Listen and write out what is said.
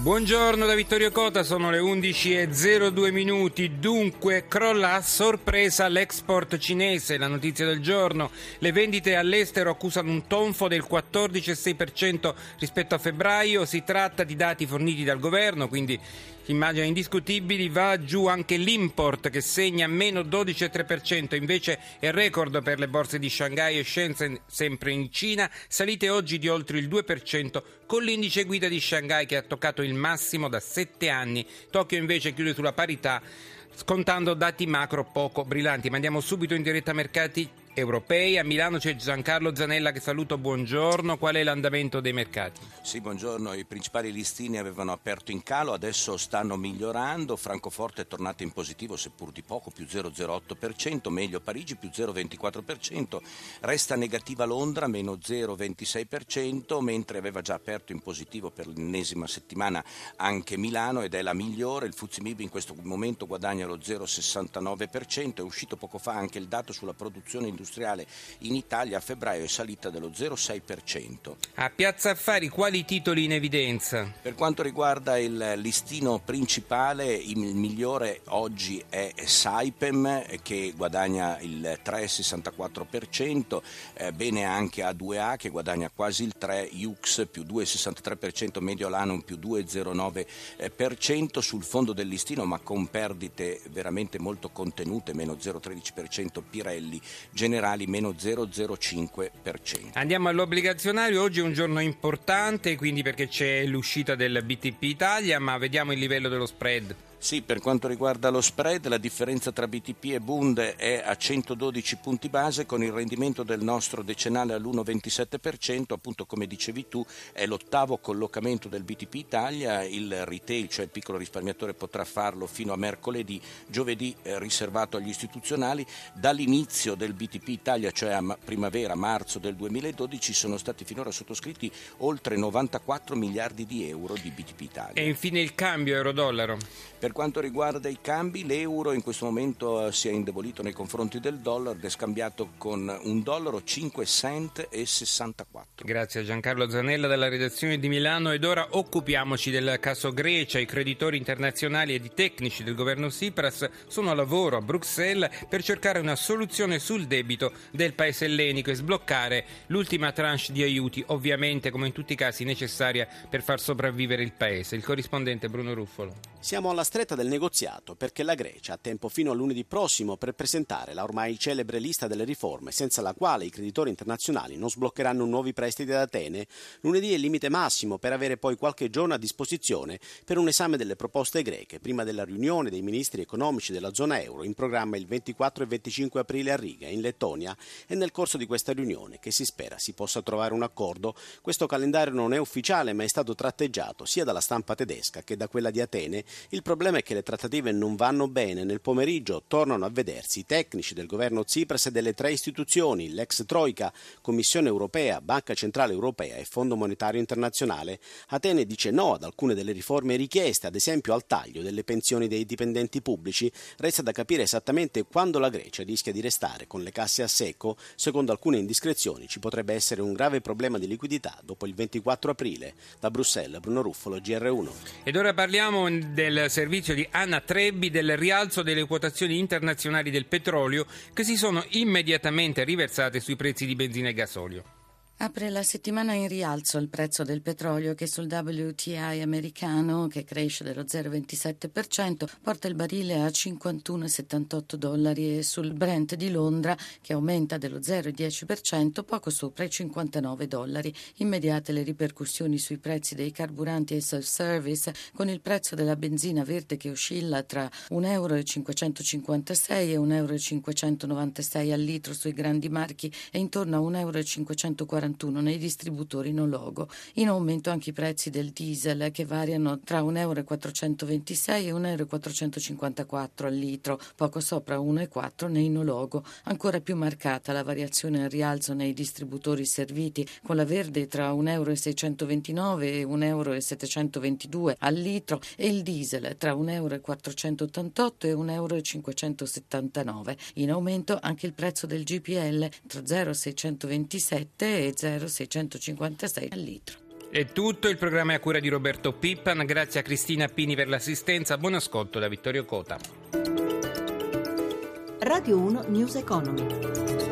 Buongiorno da Vittorio Cota, sono le 11.02 minuti. Dunque, crolla a sorpresa l'export cinese, la notizia del giorno. Le vendite all'estero accusano un tonfo del 14,6% rispetto a febbraio. Si tratta di dati forniti dal governo, quindi immagini indiscutibili, va giù anche l'import che segna meno 12,3%, invece è record per le borse di Shanghai e Shenzhen, sempre in Cina, salite oggi di oltre il 2% con l'indice guida di Shanghai che ha toccato il massimo da 7 anni. Tokyo invece chiude sulla parità scontando dati macro poco brillanti. Ma andiamo subito in diretta mercati europei. A Milano c'è Giancarlo Zanella che saluto, buongiorno. Qual è l'andamento dei mercati? Sì, buongiorno. I principali listini avevano aperto in calo, adesso stanno migliorando. Francoforte è tornata in positivo, seppur di poco, più 0,08%, meglio Parigi più 0,24%, resta negativa Londra, meno 0,26%, mentre aveva già aperto in positivo per l'ennesima settimana anche Milano ed è la migliore. Il Fuzimib in questo momento guadagna lo 0,69%, è uscito poco fa anche il dato sulla produzione industriale industriale in Italia a febbraio è salita dello 0,6%. A Piazza Affari quali titoli in evidenza? Per quanto riguarda il listino principale, il migliore oggi è Saipem che guadagna il 3,64%, eh, bene anche A2A che guadagna quasi il 3%, Jux più 2,63%, Mediolanum più 2,09%, sul fondo del listino ma con perdite veramente molto contenute, meno 0,13%, Pirelli, Generale generali meno 0,05%. Andiamo all'obbligazionario, oggi è un giorno importante, quindi perché c'è l'uscita del BTP Italia, ma vediamo il livello dello spread. Sì, per quanto riguarda lo spread, la differenza tra BTP e Bund è a 112 punti base con il rendimento del nostro decennale all'1,27%, appunto come dicevi tu, è l'ottavo collocamento del BTP Italia, il retail, cioè il piccolo risparmiatore potrà farlo fino a mercoledì, giovedì eh, riservato agli istituzionali. Dall'inizio del BTP Italia, cioè a primavera-marzo del 2012, sono stati finora sottoscritti oltre 94 miliardi di euro di BTP Italia. E infine il cambio euro-dollaro. Per quanto riguarda i cambi, l'euro in questo momento eh, si è indebolito nei confronti del dollaro ed è scambiato con un dollaro 5 cent e 64. Grazie a Giancarlo Zanella dalla redazione di Milano ed ora occupiamoci del caso Grecia. I creditori internazionali ed i tecnici del governo Tsipras sono a lavoro a Bruxelles per cercare una soluzione sul debito del paese ellenico e sbloccare l'ultima tranche di aiuti, ovviamente come in tutti i casi necessaria per far sopravvivere il paese. Il corrispondente Bruno Ruffolo. Siamo alla stretta del negoziato perché la Grecia ha tempo fino a lunedì prossimo per presentare la ormai celebre lista delle riforme senza la quale i creditori internazionali non sbloccheranno nuovi prestiti ad Atene. Lunedì è il limite massimo per avere poi qualche giorno a disposizione per un esame delle proposte greche prima della riunione dei ministri economici della zona euro in programma il 24 e 25 aprile a Riga in Lettonia e nel corso di questa riunione che si spera si possa trovare un accordo. Questo calendario non è ufficiale ma è stato tratteggiato sia dalla stampa tedesca che da quella di Atene. Il problema è che le trattative non vanno bene. Nel pomeriggio tornano a vedersi i tecnici del governo Tsipras e delle tre istituzioni, l'ex Troica, Commissione europea, Banca Centrale Europea e Fondo Monetario Internazionale. Atene dice no ad alcune delle riforme richieste, ad esempio al taglio delle pensioni dei dipendenti pubblici. Resta da capire esattamente quando la Grecia rischia di restare con le casse a secco. Secondo alcune indiscrezioni ci potrebbe essere un grave problema di liquidità dopo il 24 aprile. Da Bruxelles, Bruno Ruffolo, GR1. Ed ora parliamo del servizio di Anna Trebbi del rialzo delle quotazioni internazionali del petrolio che si sono immediatamente riversate sui prezzi di benzina e gasolio. Apre la settimana in rialzo il prezzo del petrolio che sul WTI americano, che cresce dello 0,27%, porta il barile a 51,78 dollari e sul Brent di Londra, che aumenta dello 0,10%, poco sopra i 59 dollari. Immediate le ripercussioni sui prezzi dei carburanti e self-service, con il prezzo della benzina verde che oscilla tra 1,556 euro e 1,596 euro al litro sui grandi marchi e intorno a 1,540 1,41 nei distributori no logo. In aumento anche i prezzi del diesel che variano tra 1,426 euro e 1,454 euro al litro, poco sopra 1,4 nei no logo. Ancora più marcata la variazione al rialzo nei distributori serviti, con la verde tra 1,629 euro e 1,722 euro al litro e il diesel tra 1,488 euro e 1,579 euro. In aumento anche il prezzo del GPL tra 0,627 e 0,656 al litro. È tutto, il programma è a cura di Roberto Pippan, grazie a Cristina Pini per l'assistenza, buon ascolto da Vittorio Cota. Radio 1 News Economy.